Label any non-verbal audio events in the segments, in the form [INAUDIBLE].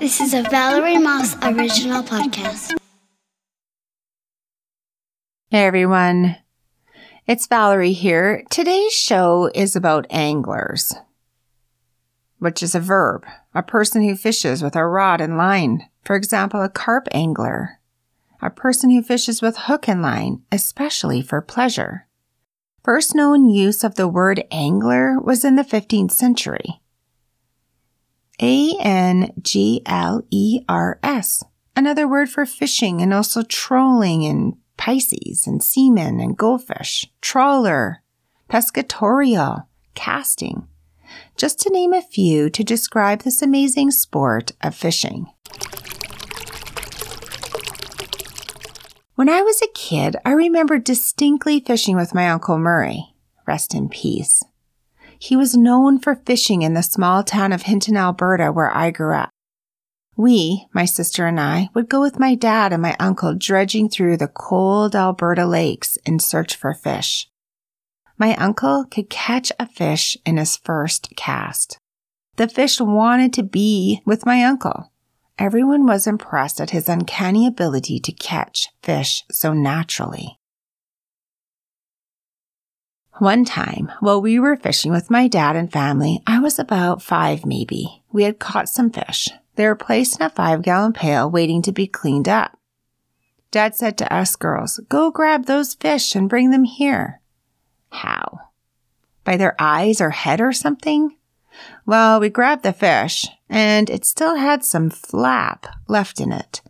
This is a Valerie Moss original podcast. Hey everyone, it's Valerie here. Today's show is about anglers, which is a verb, a person who fishes with a rod and line. For example, a carp angler, a person who fishes with hook and line, especially for pleasure. First known use of the word angler was in the 15th century. A N G L E R S, another word for fishing and also trolling and Pisces and seamen and goldfish, trawler, pescatorial, casting, just to name a few to describe this amazing sport of fishing. When I was a kid, I remember distinctly fishing with my Uncle Murray. Rest in peace. He was known for fishing in the small town of Hinton, Alberta, where I grew up. We, my sister and I, would go with my dad and my uncle dredging through the cold Alberta lakes in search for fish. My uncle could catch a fish in his first cast. The fish wanted to be with my uncle. Everyone was impressed at his uncanny ability to catch fish so naturally. One time, while we were fishing with my dad and family, I was about five maybe. We had caught some fish. They were placed in a five gallon pail waiting to be cleaned up. Dad said to us girls, Go grab those fish and bring them here. How? By their eyes or head or something? Well, we grabbed the fish, and it still had some flap left in it.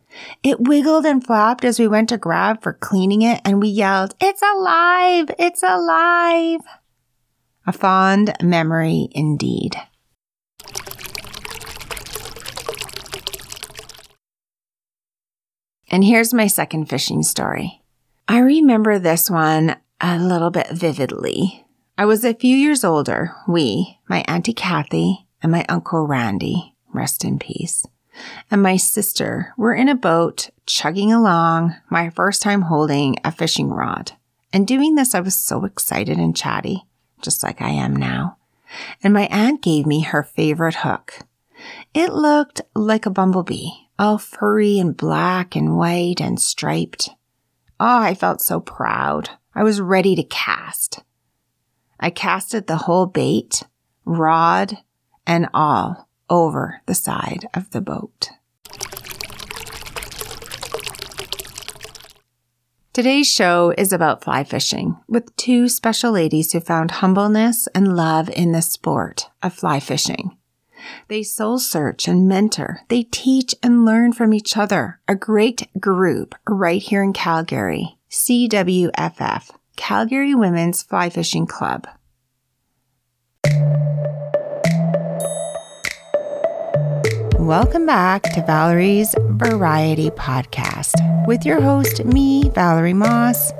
It wiggled and flapped as we went to grab for cleaning it, and we yelled, It's alive! It's alive! A fond memory indeed. And here's my second fishing story. I remember this one a little bit vividly. I was a few years older. We, my Auntie Kathy and my Uncle Randy, rest in peace, and my sister were in a boat chugging along, my first time holding a fishing rod. And doing this, I was so excited and chatty, just like I am now. And my aunt gave me her favorite hook. It looked like a bumblebee, all furry and black and white and striped. Oh, I felt so proud. I was ready to cast. I casted the whole bait, rod, and all over the side of the boat. Today's show is about fly fishing with two special ladies who found humbleness and love in the sport of fly fishing. They soul search and mentor. They teach and learn from each other. A great group right here in Calgary. CWFF, Calgary Women's Fly Fishing Club. Welcome back to Valerie's Variety Podcast with your host, me, Valerie Moss.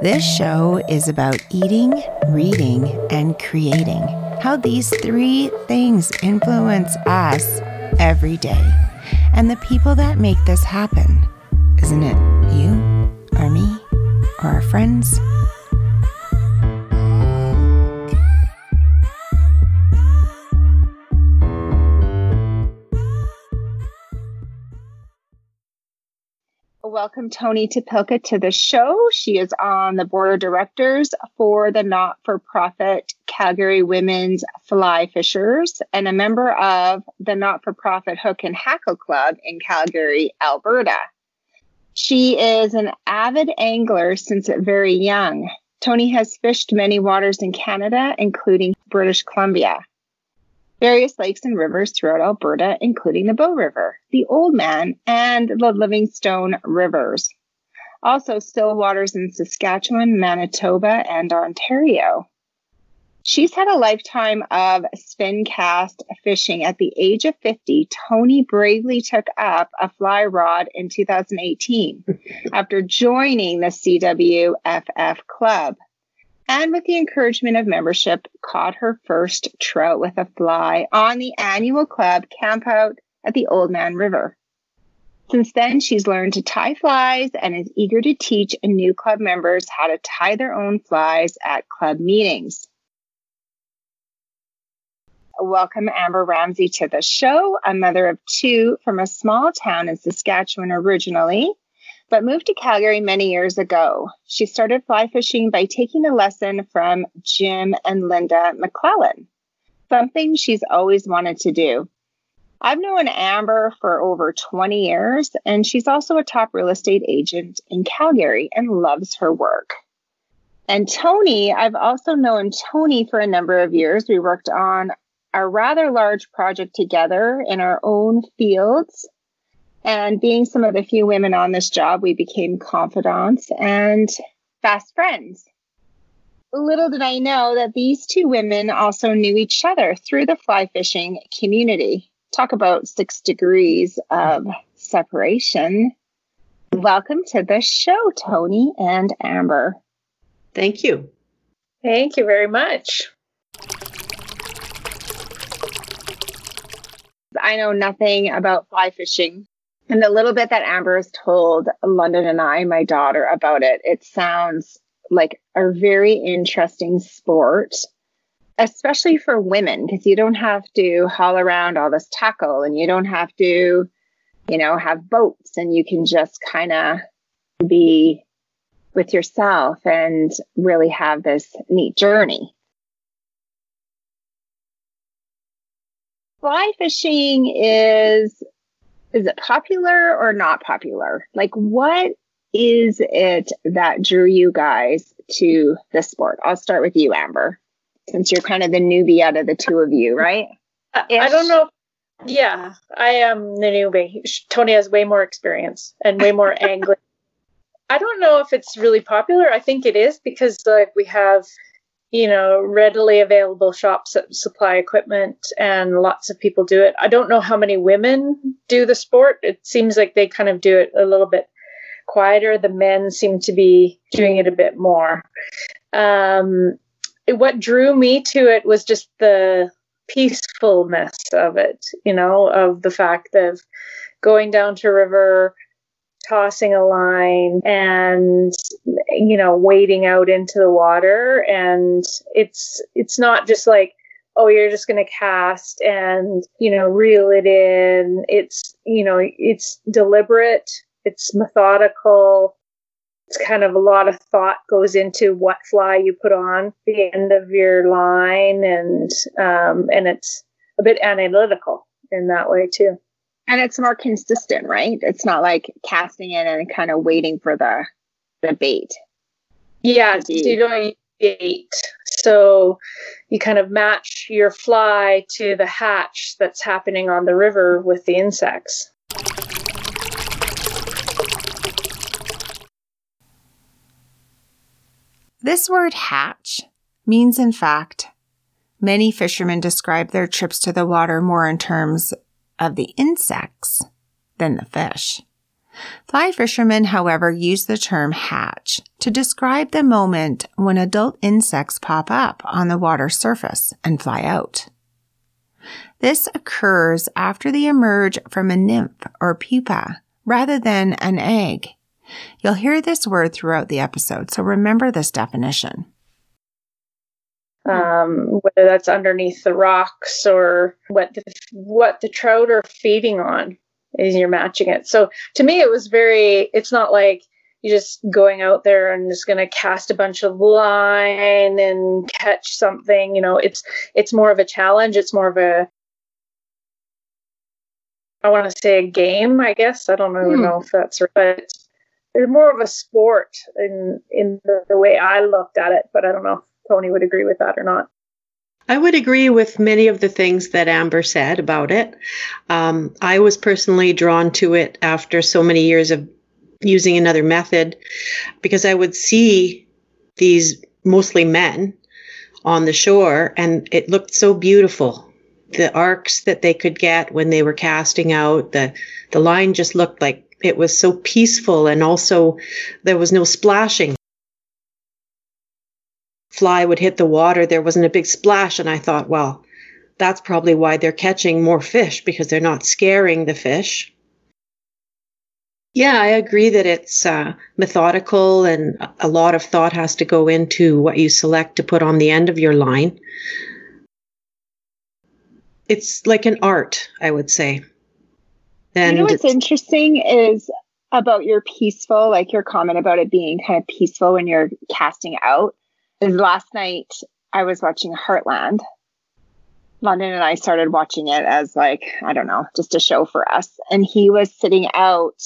This show is about eating, reading, and creating how these three things influence us every day and the people that make this happen. Isn't it you, or me, or our friends? Welcome Toni Topilka to the show. She is on the board of directors for the not for profit Calgary Women's Fly Fishers and a member of the not for profit Hook and Hackle Club in Calgary, Alberta. She is an avid angler since very young. Tony has fished many waters in Canada, including British Columbia various lakes and rivers throughout Alberta, including the Bow River, the Oldman, and the Livingstone Rivers. Also, still waters in Saskatchewan, Manitoba, and Ontario. She's had a lifetime of spin cast fishing. At the age of 50, Tony bravely took up a fly rod in 2018 [LAUGHS] after joining the CWFF club and with the encouragement of membership, caught her first trout with a fly on the annual club campout at the Oldman River. Since then, she's learned to tie flies and is eager to teach new club members how to tie their own flies at club meetings. welcome Amber Ramsey to the show, a mother of two from a small town in Saskatchewan originally, but moved to Calgary many years ago. She started fly fishing by taking a lesson from Jim and Linda McClellan, something she's always wanted to do. I've known Amber for over 20 years, and she's also a top real estate agent in Calgary and loves her work. And Tony, I've also known Tony for a number of years. We worked on a rather large project together in our own fields. And being some of the few women on this job, we became confidants and fast friends. Little did I know that these two women also knew each other through the fly fishing community. Talk about six degrees of separation. Welcome to the show, Tony and Amber. Thank you. Thank you very much. I know nothing about fly fishing. And the little bit that Amber has told London and I, my daughter, about it, it sounds like a very interesting sport, especially for women, because you don't have to haul around all this tackle and you don't have to, you know, have boats and you can just kind of be with yourself and really have this neat journey. Fly fishing is is it popular or not popular? Like what is it that drew you guys to the sport? I'll start with you, Amber, since you're kind of the newbie out of the two of you, right? I, I don't know. Yeah, I am the newbie. Tony has way more experience and way more [LAUGHS] angling I don't know if it's really popular. I think it is because like we have, you know, readily available shops that supply equipment and lots of people do it. I don't know how many women do the sport. It seems like they kind of do it a little bit quieter. The men seem to be doing it a bit more. Um, what drew me to it was just the peacefulness of it, you know, of the fact of going down to river tossing a line and you know wading out into the water. And it's it's not just like oh you're just going to cast and you know reel it in. It's you know it's deliberate. It's methodical. It's kind of a lot of thought goes into what fly you put on the end of your line and um, and it's a bit analytical in that way too and it's more consistent, right? It's not like casting it and kind of waiting for the the bait. Yeah, so you don't bait. So you kind of match your fly to the hatch that's happening on the river with the insects. This word hatch means, in fact, many fishermen describe their trips to the water more in terms of the insects than the fish. Fly fishermen, however, use the term hatch to describe the moment when adult insects pop up on the water surface and fly out. This occurs after they emerge from a nymph or pupa rather than an egg. You'll hear this word throughout the episode, so remember this definition um, whether that's underneath the rocks or what the, what the trout are feeding on is you're matching it. So to me, it was very, it's not like you're just going out there and just going to cast a bunch of line and catch something, you know, it's, it's more of a challenge. It's more of a, I want to say a game, I guess. I don't even hmm. know if that's right. But it's more of a sport in, in the, the way I looked at it, but I don't know Tony would agree with that or not. I would agree with many of the things that Amber said about it. Um, I was personally drawn to it after so many years of using another method because I would see these mostly men on the shore and it looked so beautiful. The arcs that they could get when they were casting out, the, the line just looked like it was so peaceful and also there was no splashing fly would hit the water, there wasn't a big splash. And I thought, well, that's probably why they're catching more fish because they're not scaring the fish. Yeah, I agree that it's uh, methodical and a lot of thought has to go into what you select to put on the end of your line. it's like an art, I would say. And you know what's interesting is about your peaceful, like your comment about it being kind of peaceful when you're casting out. Last night I was watching Heartland. London and I started watching it as like, I don't know, just a show for us. And he was sitting out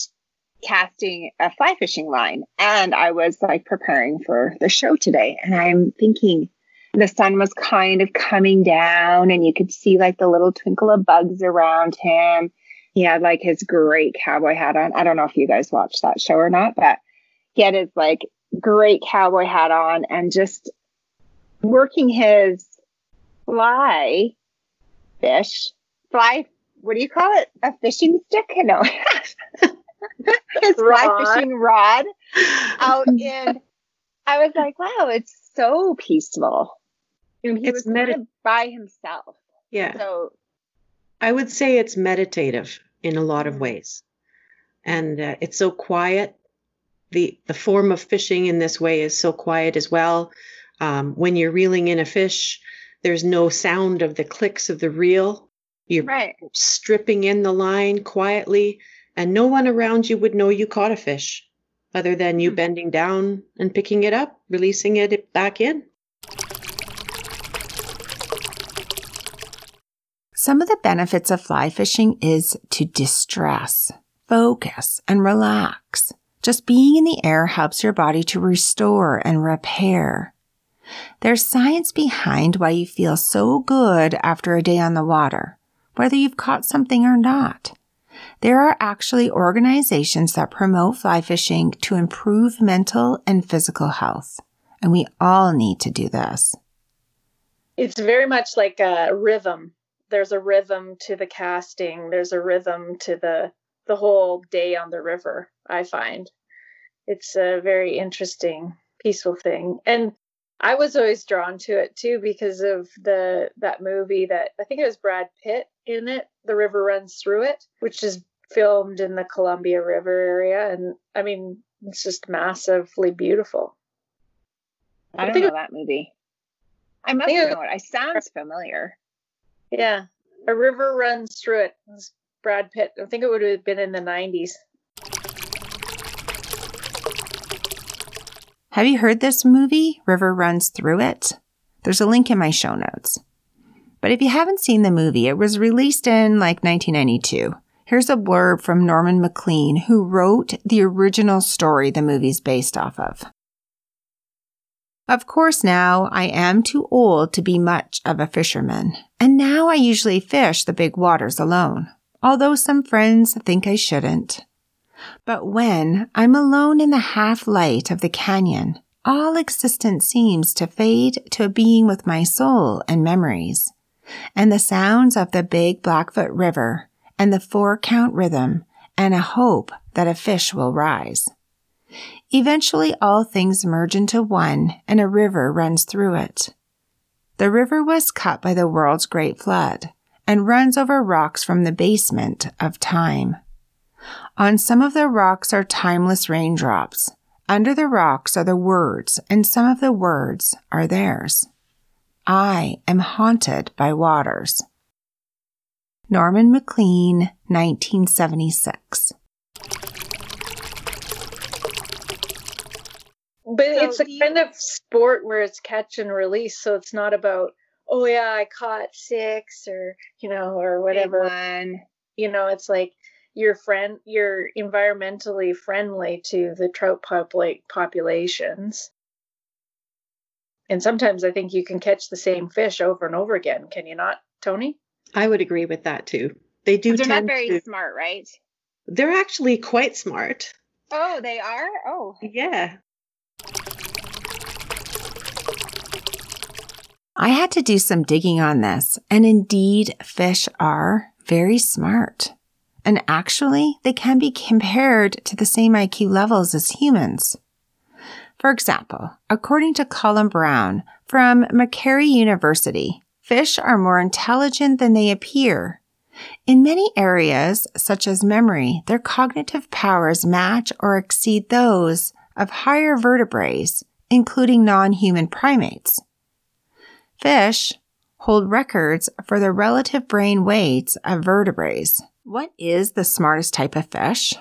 casting a fly fishing line. And I was like preparing for the show today. And I'm thinking the sun was kind of coming down and you could see like the little twinkle of bugs around him he had like his great cowboy hat on. I don't know if you guys watched that show or not, but he had his like great cowboy hat on and just working his fly fish, fly, what do you call it? A fishing stick? [LAUGHS] No. his fly fishing rod [LAUGHS] out in. I was like, wow, it's so peaceful. he it's was med- by himself. Yeah. So I would say it's meditative in a lot of ways. And uh, it's so quiet. The, the form of fishing in this way is so quiet as well. Um, when you're reeling in a fish, there's no sound of the clicks of the reel. You're right. stripping in the line quietly, and no one around you would know you caught a fish other than you mm. bending down and picking it up, releasing it back in. Some of the benefits of fly fishing is to distress, focus, and relax. Just being in the air helps your body to restore and repair. There's science behind why you feel so good after a day on the water, whether you've caught something or not. There are actually organizations that promote fly fishing to improve mental and physical health, and we all need to do this. It's very much like a rhythm there's a rhythm to the casting there's a rhythm to the the whole day on the river i find it's a very interesting peaceful thing and i was always drawn to it too because of the that movie that i think it was brad pitt in it the river runs through it which is filmed in the columbia river area and i mean it's just massively beautiful i don't I know that movie i must know it. it sounds familiar yeah, a river runs through it. it Brad Pitt. I think it would have been in the 90s. Have you heard this movie, River Runs Through It? There's a link in my show notes. But if you haven't seen the movie, it was released in like 1992. Here's a blurb from Norman Maclean, who wrote the original story the movie's based off of. Of course, now I am too old to be much of a fisherman, and now I usually fish the big waters alone, although some friends think I shouldn't. But when I'm alone in the half light of the canyon, all existence seems to fade to a being with my soul and memories, and the sounds of the big Blackfoot River, and the four count rhythm, and a hope that a fish will rise. Eventually, all things merge into one, and a river runs through it. The river was cut by the world's great flood and runs over rocks from the basement of time. On some of the rocks are timeless raindrops. Under the rocks are the words, and some of the words are theirs. I am haunted by waters. Norman Maclean, 1976. But it's a kind of sport where it's catch and release, so it's not about oh yeah, I caught six or you know or whatever. One. You know, it's like you're friend you're environmentally friendly to the trout populate populations. And sometimes I think you can catch the same fish over and over again. Can you not, Tony? I would agree with that too. They do. They're not very to, smart, right? They're actually quite smart. Oh, they are. Oh, yeah. I had to do some digging on this, and indeed, fish are very smart. And actually, they can be compared to the same IQ levels as humans. For example, according to Culum Brown from Macquarie University, fish are more intelligent than they appear. In many areas, such as memory, their cognitive powers match or exceed those of higher vertebrates, including non-human primates. Fish, hold records for the relative brain weights of vertebrates. What is the smartest type of fish?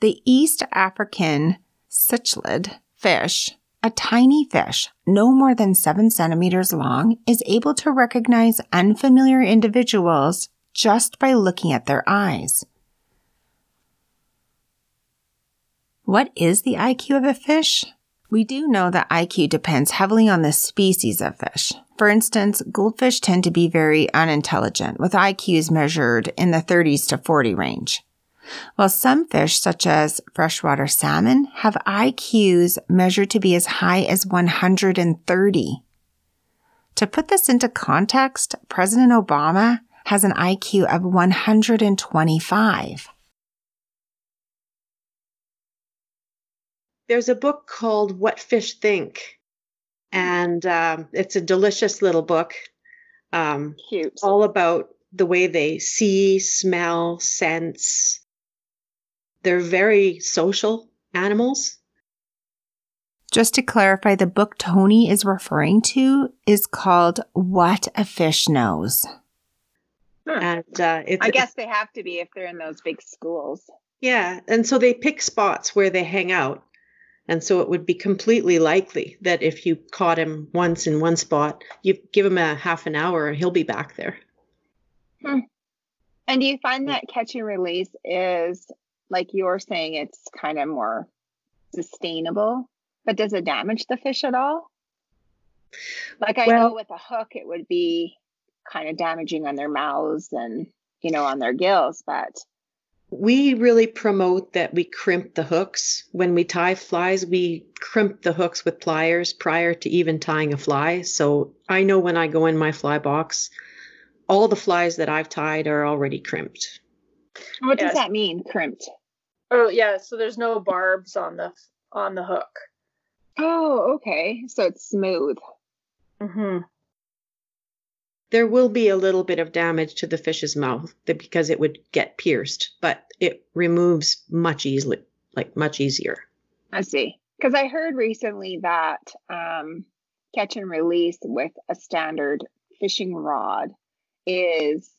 The East African cichlid fish, a tiny fish no more than seven centimeters long, is able to recognize unfamiliar individuals just by looking at their eyes. What is the IQ of a fish? We do know that IQ depends heavily on the species of fish. For instance, goldfish tend to be very unintelligent, with IQs measured in the 30s to 40 range. While some fish, such as freshwater salmon, have IQs measured to be as high as 130. To put this into context, President Obama has an IQ of 125. There's a book called What Fish Think, and um, it's a delicious little book. Um, Cute. all about the way they see, smell, sense. They're very social animals. Just to clarify, the book Tony is referring to is called What a Fish Knows. Huh. And uh, it's, I guess they have to be if they're in those big schools. Yeah. And so they pick spots where they hang out. And so it would be completely likely that if you caught him once in one spot, you give him a half an hour and he'll be back there. Hmm. And do you find that catch and release is like you're saying it's kind of more sustainable, but does it damage the fish at all? Like I know with a hook it would be kind of damaging on their mouths and you know on their gills, but We really promote that we crimp the hooks. When we tie flies, we crimp the hooks with pliers prior to even tying a fly. So I know when I go in my fly box, all the flies that I've tied are already crimped. what does that mean, crimped? Oh yeah, so there's no barbs on the on the hook. Oh, okay. So it's smooth. Mm-hmm. There will be a little bit of damage to the fish's mouth th- because it would get pierced, but it removes much easily, like much easier. I see. Because I heard recently that um, catch and release with a standard fishing rod is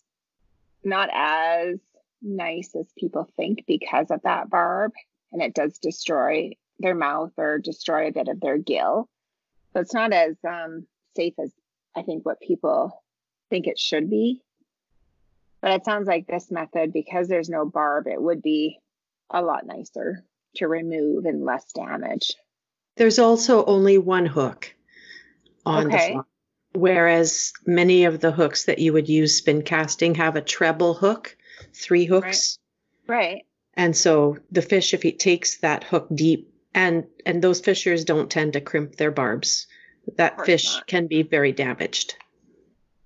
not as nice as people think because of that barb, and it does destroy their mouth or destroy a bit of their gill. So it's not as um, safe as I think what people think it should be. But it sounds like this method, because there's no barb, it would be a lot nicer to remove and less damage. There's also only one hook on Okay. the fly, whereas many of the hooks that you would use spin casting have a treble hook, three hooks. Right. And so the fish, if he takes that hook deep, and and those fishers don't tend to crimp their barbs, that fish not. can be very damaged.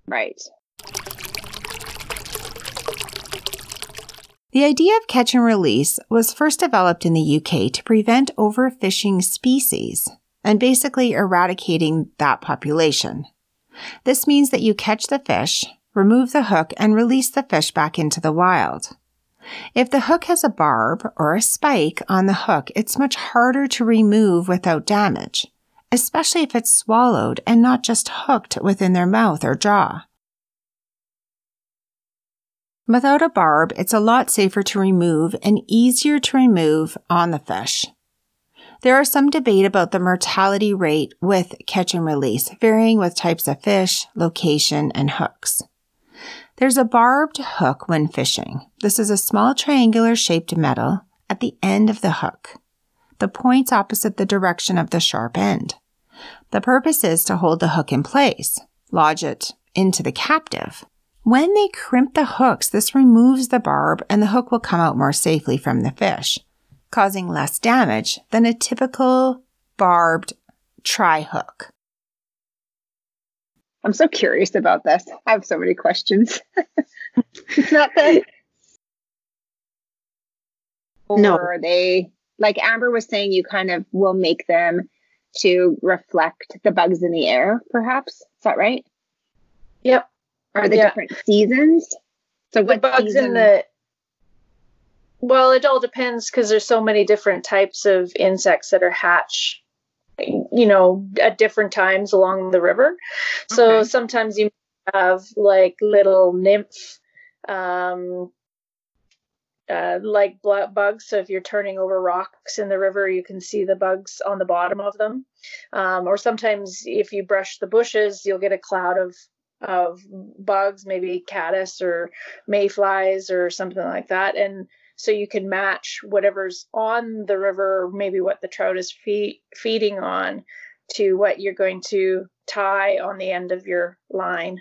Right. The idea of catch and release was first developed in the UK to prevent overfishing species and basically eradicating that population. This means that you catch the fish, remove the hook, and release the fish back into the wild. If the hook has a barb or a spike on the hook, it's much harder to remove without damage, especially if it's swallowed and not just hooked within their mouth or jaw. Without a barb, it's a lot safer to remove and easier to remove on the fish. There are some debate about the mortality rate with catch and release, varying with types of fish, location, and hooks. There's a barbed hook when fishing. This is a small triangular shaped metal at the end of the hook. The point's opposite the direction of the sharp end. The purpose is to hold the hook in place, lodge it into the captive. When they crimp the hooks, this removes the barb and the hook will come out more safely from the fish, causing less damage than a typical barbed tri hook. I'm so curious about this. I have so many questions. [LAUGHS] it's not that. Or No. are they like Amber was saying? You kind of will make them to reflect the bugs in the air, perhaps. Is that right? Yep. Are the Yeah. different seasons? So The what bugs season? in the well, it all depends because there's so many different types of insects that are hatch you know, at different times along the river. So Okay. sometimes you have like little nymph, um, uh, like bugs. So if you're turning over rocks in the river, you can see the bugs on the bottom of them. Um, or sometimes if you brush the bushes, you'll get a cloud of of bugs, maybe caddis or mayflies or something like that. And so you can match whatever's on the river, maybe what the trout is fe- feeding on, to what you're going to tie on the end of your line.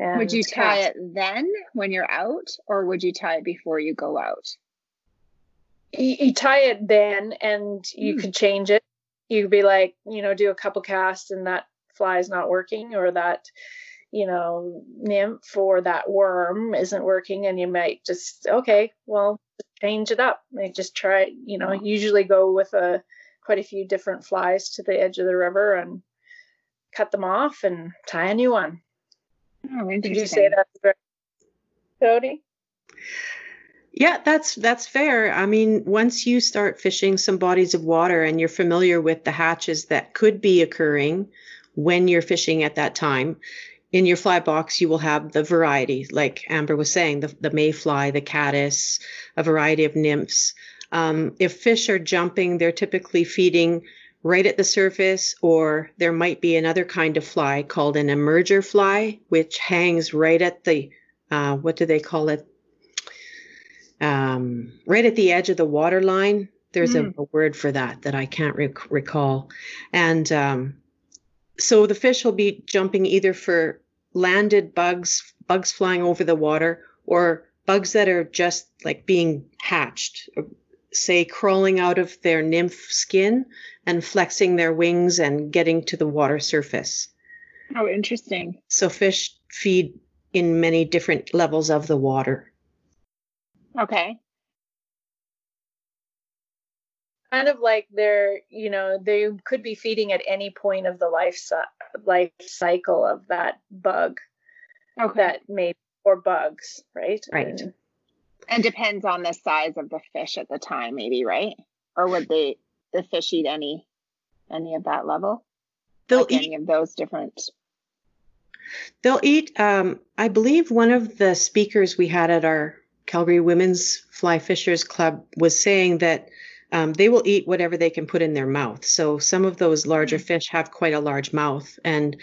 And Would you tie it then when you're out, or would you tie it before you go out? you, you tie it then and you Hmm. could change it. You could be like you know do a couple casts and that fly is not working or that you know nymph or that worm isn't working and you might just okay well change it up. Like just try you know usually go with a quite a few different flies to the edge of the river and cut them off and tie a new one Oh, did you say that right, Cody? Yeah, that's that's fair. I mean, once you start fishing some bodies of water and you're familiar with the hatches that could be occurring when you're fishing at that time, in your fly box you will have the variety, like Amber was saying, the the mayfly, the caddis, a variety of nymphs. Um, if fish are jumping, they're typically feeding right at the surface, or there might be another kind of fly called an emerger fly, which hangs right at the uh, what do they call it? um, right at the edge of the water line. There's a, a word for that that I can't rec- recall. And um, so the fish will be jumping either for landed bugs, bugs flying over the water, or bugs that are just like being hatched, say crawling out of their nymph skin and flexing their wings and getting to the water surface. Oh, interesting. So fish feed in many different levels of the water. Okay. kind of like they're you know they could be feeding at any point of the life life cycle of that bug Okay. that may or bugs right Right. And and depends on the size of the fish at the time, maybe, right? Or would they the fish eat any any of that level? They'll like eat any of those different They'll eat. Um, I believe one of the speakers we had at our Calgary Women's Fly Fishers Club was saying that um, they will eat whatever they can put in their mouth. So some of those larger fish have quite a large mouth, and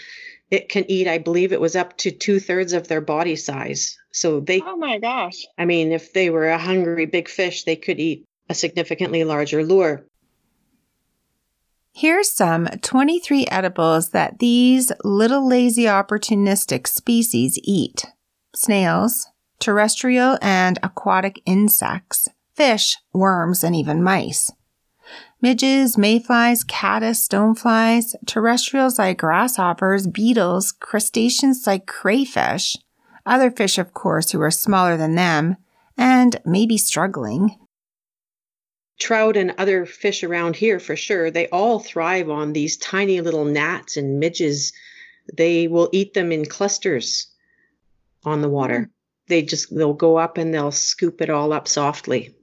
it can eat. I believe it was up to two thirds of their body size. So they, Oh my gosh. I mean, if they were a hungry big fish, they could eat a significantly larger lure. Here's some 23 edibles that these little lazy opportunistic species eat snails, terrestrial and aquatic insects, fish, worms, and even mice. Midges, mayflies, caddis, stoneflies, terrestrials like grasshoppers, beetles, crustaceans like crayfish, other fish, of course, who are smaller than them, and maybe struggling. trout and other fish around here for sure they all thrive on these tiny little gnats and midges. They will eat them in clusters on the water. Hmm. They just they'll go up and they'll scoop it all up softly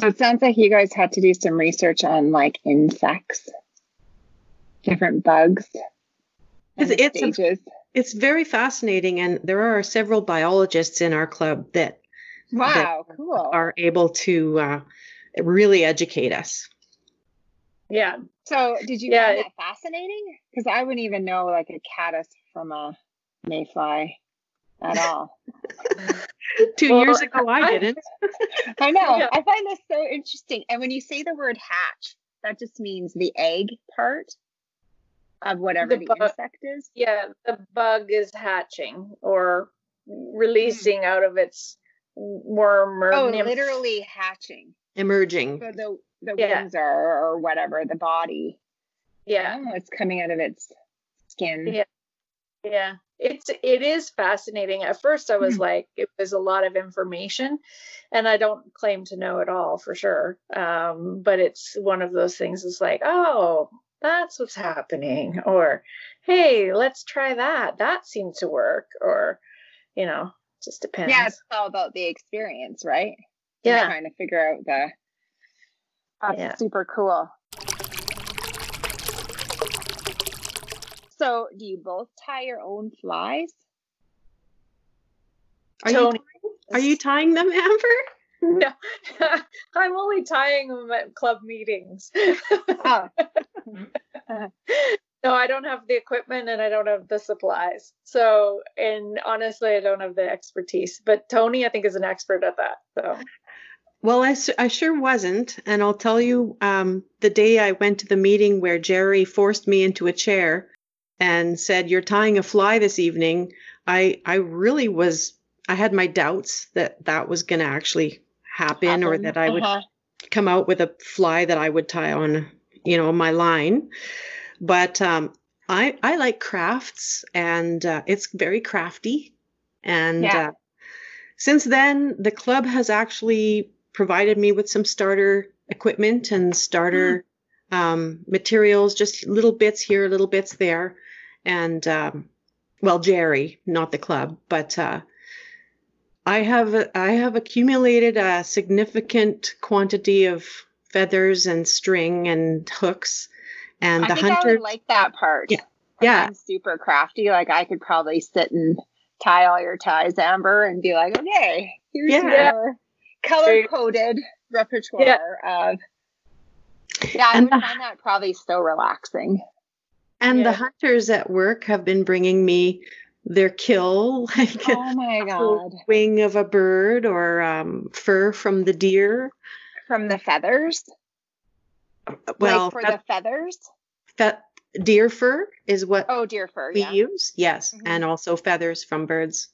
So it sounds like you guys had to do some research on like insects, different bugs. It's- it's a- it's very fascinating and there are several biologists in our club that wow, cool. are able to uh, really educate us yeah So did you Yeah, find it- that fascinating? Because I wouldn't even know like a caddis from a mayfly at all. [LAUGHS] [LAUGHS] two Well, years ago i, I- didn't [LAUGHS] I know. [LAUGHS] Yeah. I find this so interesting. And when you say the word hatch, that just means the egg part of whatever The the, bug. insect is. yeah the bug is hatching or releasing out of its worm or Oh, nymph. literally hatching. emerging So the the Yeah. wings are or whatever the body. yeah Oh, it's coming out of its skin. Yeah. Yeah. It's it is fascinating. At first I was Hmm. like it was a lot of information and I don't claim to know it all for sure. Um but it's one of those things is like, "Oh, that's what's happening." Or, "Hey, let's try that. That seemed to work." Or, you know, just depends. Yeah, it's all about the experience, right? Yeah. trying to figure out the. That's Yeah. super cool. So, do you both tie your own flies? Are you, are you tying them, Amber? [LAUGHS] No, [LAUGHS] I'm only tying them at club meetings. Oh, [LAUGHS] no, I don't have the equipment and I don't have the supplies. So, and honestly, I don't have the expertise. But Tony, I think, is an expert at that. So, Well, I, su- I sure wasn't. And I'll tell you, um, the day I went to the meeting where Jerry forced me into a chair and said, You're tying a fly this evening, I, I really was, I had my doubts that that was going to actually happen, or that I would Uh-huh. come out with a fly that I would tie on, you know, my line. But um, I I like crafts, and uh, it's very crafty. And Yeah. uh, since then, the club has actually provided me with some starter equipment and starter um, materials, just little bits here, little bits there, and um, well, Jerry, not the club, but. Uh, I have I have accumulated a significant quantity of feathers and string and hooks, and I the think I hunter. would like that part. Yeah. Yeah. I'm super crafty. Like I could probably sit and tie all your ties, Amber, and be like, okay, here's Yeah. your color coded repertoire of. Yeah, I And would the- find that probably so relaxing. and Yeah. the hunters at work have been bringing me their kill, [LAUGHS] like Oh my a god! wing of a bird or um, fur from the deer. From the feathers, Well, like for fe- the feathers. fe- deer fur is what Oh, deer fur. we Yeah. use. Yes, Mhm. and also feathers from birds.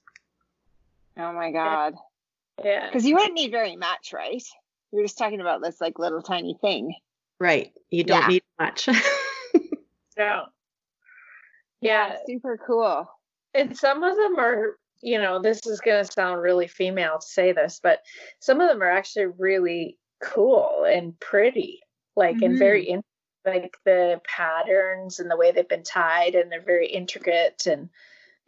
Oh my god! yeah. Because you wouldn't need very much, right? You're just talking about this like little tiny thing. Right. You don't Yeah. need much. [LAUGHS] No. Yeah. super cool. And some of them are, you know, this is going to sound really female to say this, but some of them are actually really cool and pretty, like, and very, mm-hmm. in, like the patterns and the way they've been tied, and they're very intricate. And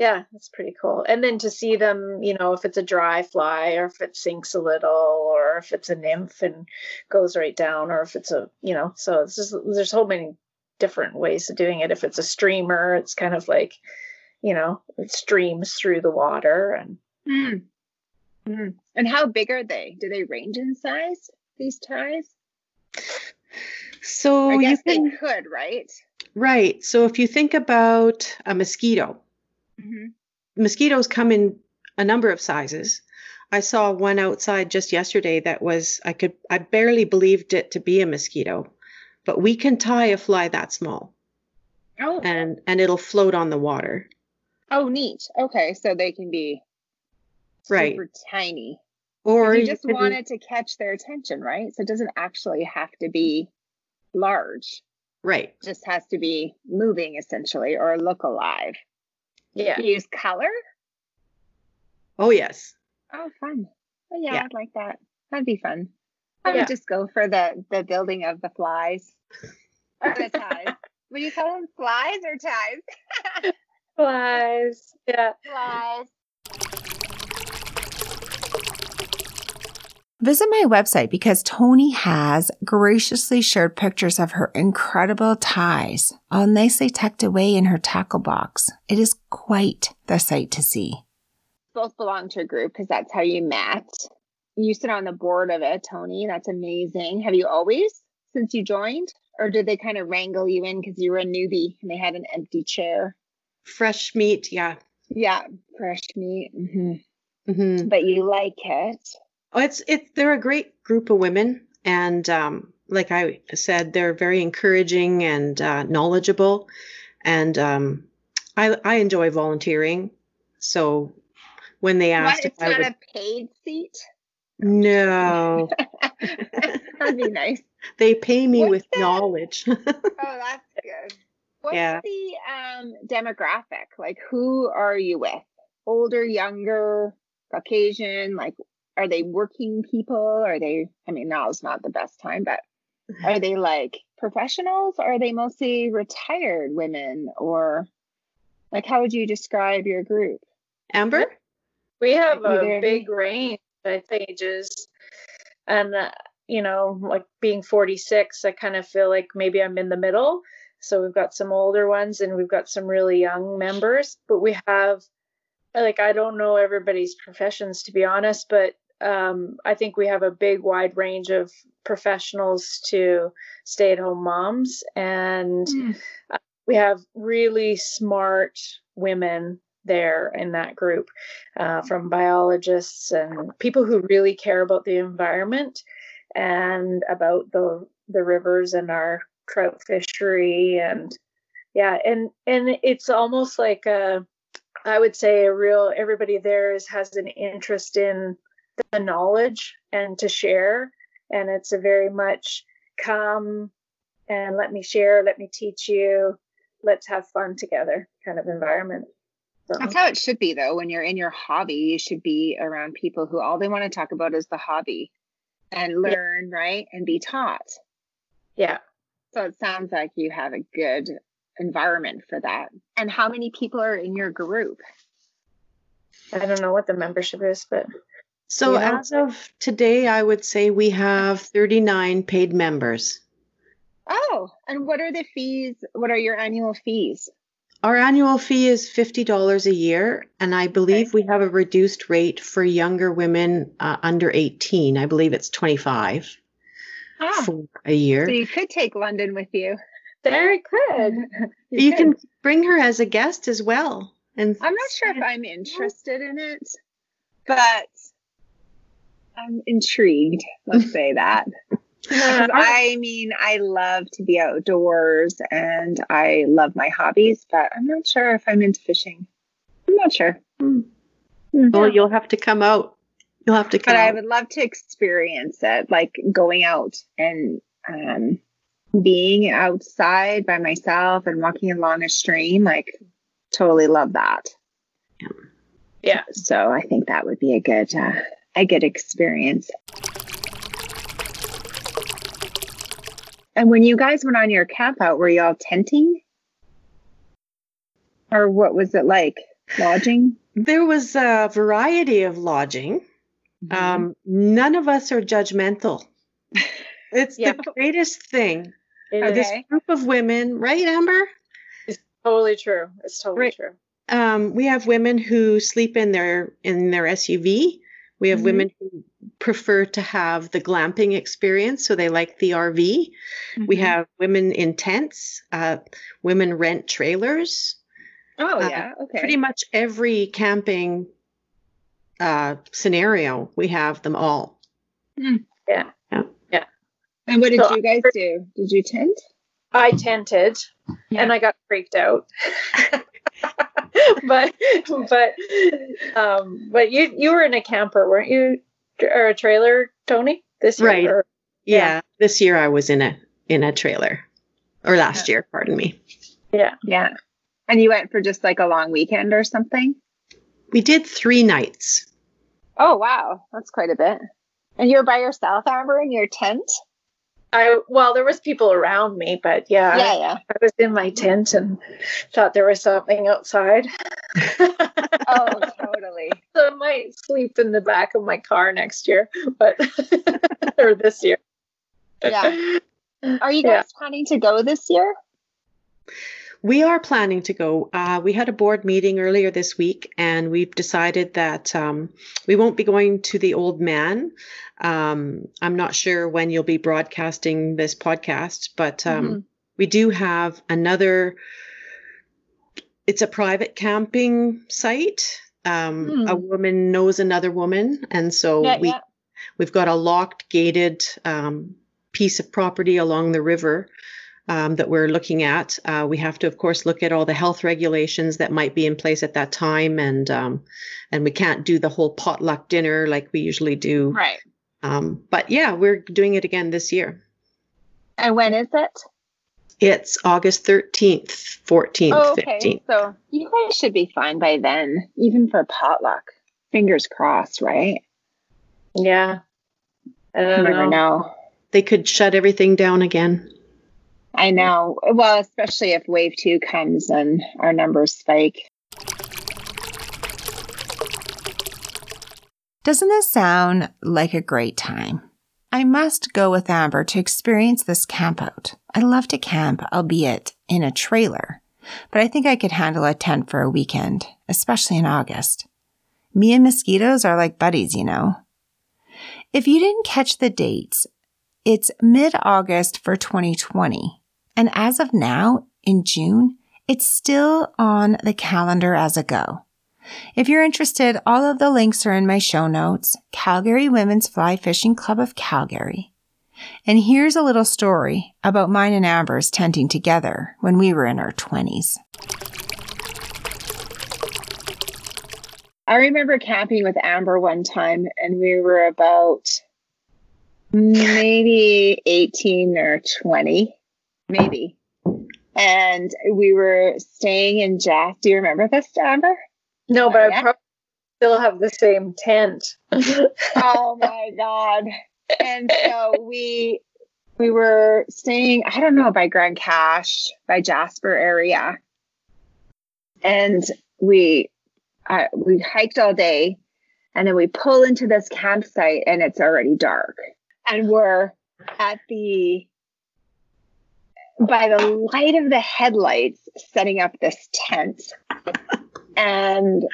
yeah, it's pretty cool. And then to see them, you know, if it's a dry fly or if it sinks a little or if it's a nymph and goes right down or if it's a, you know, so it's just, there's so many different ways of doing it. If it's a streamer, it's kind of like, you know, it streams through the water and Mm. Mm. And how big are they? Do they range in size? These ties? so I you can they could, right? right. So if you think about a mosquito, Mm-hmm. mosquitoes come in a number of sizes. I saw one outside just yesterday that was I could I barely believed it to be a mosquito, but we can tie a fly that small Oh, and and it'll float on the water. oh, neat. Okay, so they can be Right. super tiny. Or you just can- want it to catch their attention, right? So it doesn't actually have to be large. right. It just has to be moving essentially or look alive. Yeah. You use color? Oh yes. Oh, fun. Oh, yeah, Yeah. I'd like that. That'd be fun. I Yeah. would just go for the the building of the flies or the [LAUGHS] ties. Would you call them flies or ties? [LAUGHS] Flies. Yeah. flies. Visit my website because Tony has graciously shared pictures of her incredible ties, all nicely tucked away in her tackle box. It is quite the sight to see. Both belong to a group because that's how you met. You sit on the board of it, Tony. That's amazing. Have you always since you joined, or did they kind of wrangle you in because you were a newbie and they had an empty chair? Fresh meat, yeah. Yeah, fresh meat. hmm hmm But you like it. Oh, it's it's they're a great group of women, and um, like I said, they're very encouraging and uh, knowledgeable, and um, I I enjoy volunteering. So when they What, asked if it's I not would, a paid seat. no, [LAUGHS] That'd be nice. [LAUGHS] they pay me What's with that? knowledge. [LAUGHS] Oh, that's good. What's Yeah. the um demographic? Like who are you with? Older, younger, Caucasian? Like are they working people? Are they I mean now is not the best time, but [LAUGHS] are they like professionals or are they mostly retired women or like how would you describe your group? Amber, We have Either- a big range, I think, ages. And, uh, you know, like being 46, I kind of feel like maybe I'm in the middle. So we've got some older ones and we've got some really young members, but we have like I don't know everybody's professions to be honest, but um, I think we have a big wide range of professionals to stay at home moms and Mm. uh, we have really smart women there in that group uh, from biologists and people who really care about the environment and about the the rivers and our trout fishery and yeah and and it's almost like a i would say a real everybody there is has an interest in the knowledge and to share and it's a very much come and let me share let me teach you let's have fun together kind of environment so, That's how it should be, though. When you're in your hobby, you should be around people who all they want to talk about is the hobby and learn, right? And be taught. yeah So it sounds like you have a good environment for that. And how many people are in your group? i don't know what the membership is but So Yeah. as of today, I would say we have 39 paid members. Oh, and what are the fees? What are your annual fees? Our annual fee is $50 a year, and I believe we have a reduced rate for younger women uh, under 18. I believe it's 25 Oh, for a year. so you could take London with you. very good [LAUGHS] you could. can bring her as a guest as well. And I'm not sure if I'm interested in it, but I'm intrigued. Let's say that. [LAUGHS] I mean, I love to be outdoors and I love my hobbies, but I'm not sure if I'm into fishing. I'm not sure. well, you'll have to come out. You'll have to come But I would love to experience it, like going out and um, being outside by myself and walking along a stream. Like, totally love that. yeah So I think that would be a good, uh, a get experience. And when you guys went on your camp out, were y'all tenting? Or what was it like? Lodging? There was a variety of lodging. Um, none of us are judgmental. [LAUGHS] It's Yeah. the greatest thing. It Uh, This group of women, right, Amber? It's totally true it's totally Right. true Um, we have women who sleep in their in their SUV. We have Mhm. women who prefer to have the glamping experience, so they like the RV. We Mhm. have women in tents. Uh, women rent trailers. Oh uh, yeah. Okay. Pretty much every camping uh, scenario, we have them all. Mm. Yeah. Yeah. Yeah. And what did So- you guys do? Did you tent? I tented Yeah. and I got freaked out. [LAUGHS] [LAUGHS] but but um but you you were in a camper, weren't you? Or a trailer, Tony? This year? Right. or- Yeah. Yeah. This year I was in a in a trailer, or last year, pardon me. yeah. Yeah. And you went for just like a long weekend or something? We did three nights. Oh wow, that's quite a bit. And you're by yourself, Amber, in your tent? I well, there was people around me, but yeah, yeah, yeah. I was in my tent and thought there was something outside. [LAUGHS] Oh, totally. [LAUGHS] so I might sleep in the back of my car next year, but [LAUGHS] or this year. Yeah. Are you Yeah. guys planning to go this year? We are planning to go. Uh, we had a board meeting earlier this week, and we've decided that um, we won't be going to the Oldman. Um, I'm not sure when you'll be broadcasting this podcast, but um, Mhm. we do have another. It's a private camping site. Um, Hmm. A woman knows another woman, and so Yeah, we yeah. we've got a locked, gated um, piece of property along the river um, that we're looking at. Uh, we have to, of course, look at all the health regulations that might be in place at that time, and um, and we can't do the whole potluck dinner like we usually do. Right. Um, but yeah, we're doing it again this year. And when is it? It's August thirteenth, fourteenth, Oh, okay. fifteenth. So you guys should be fine by then, even for potluck. Fingers crossed, right? Yeah. I You don't know. know. They could shut everything down again. I know. Well, especially if wave two comes and our numbers spike. Doesn't this sound like a great time? I must go with Amber to experience this campout. I love to camp, albeit in a trailer, but I think I could handle a tent for a weekend, especially in August. Me and mosquitoes are like buddies, you know. If you didn't catch the dates, it's mid August for 2020. And as of now, in June, it's still on the calendar as a go. If you're interested, all of the links are in my show notes Calgary Women's Fly Fishing Club of Calgary. And here's a little story about mine and Amber's tenting together when we were in our 20s. I remember camping with Amber one time, and we were about maybe 18 or 20, maybe. And we were staying in Jack. Do you remember this, Amber? No, but Yeah. I probably still have the same tent. [LAUGHS] oh my god and so we we were staying i don't know by Grande Cache by jasper area and we uh, we hiked all day and then we pull into this campsite and it's already dark and we're at the by the light of the headlights setting up this tent and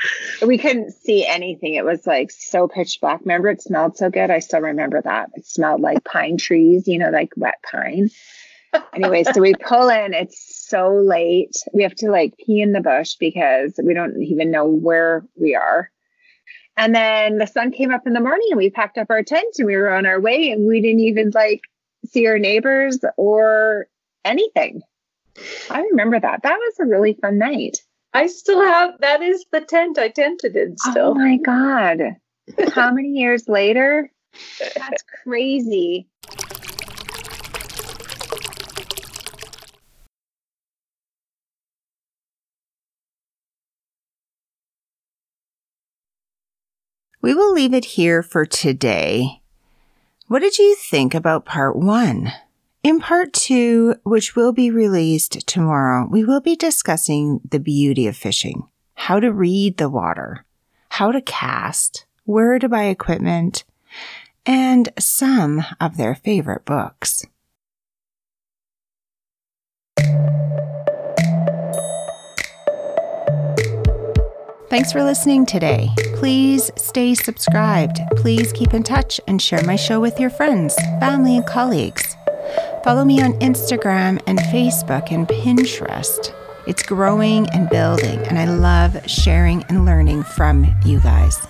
we couldn't see anything. It was like so pitch black. Remember, it smelled so good. I still remember that. It smelled like pine trees, you know, like wet pine. anyway, so we pull in. It's so late. We have to like pee in the bush because we don't even know where we are. And then the sun came up in the morning and we packed up our tent and we were on our way and we didn't even like see our neighbors or anything. I remember that. That was a really fun night. I still have that is the tent I tented in still. Oh my God. How many years later? That's crazy. We will leave it here for today. What did you think about part one? In part two, which will be released tomorrow, we will be discussing the beauty of fishing, how to read the water, how to cast, where to buy equipment, and some of their favorite books. Thanks for listening today. Please stay subscribed. Please keep in touch and share my show with your friends, family, and colleagues. Follow me on Instagram and Facebook and Pinterest. It's growing and building, and I love sharing and learning from you guys.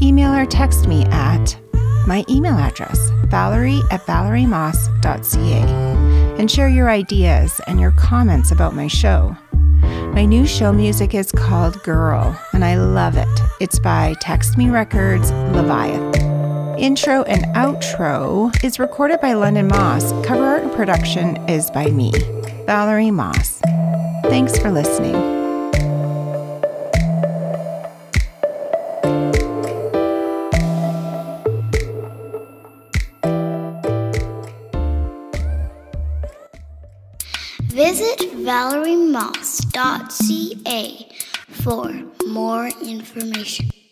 Email or text me at my email address, valerie at valeriemoss.ca, and share your ideas and your comments about my show. My new show music is called Girl, and I love it. It's by Text Me Records Leviathan. Intro and outro is recorded by London Moss. Cover art and production is by me, Valerie Moss. Thanks for listening. Visit valeriemoss.ca for more information.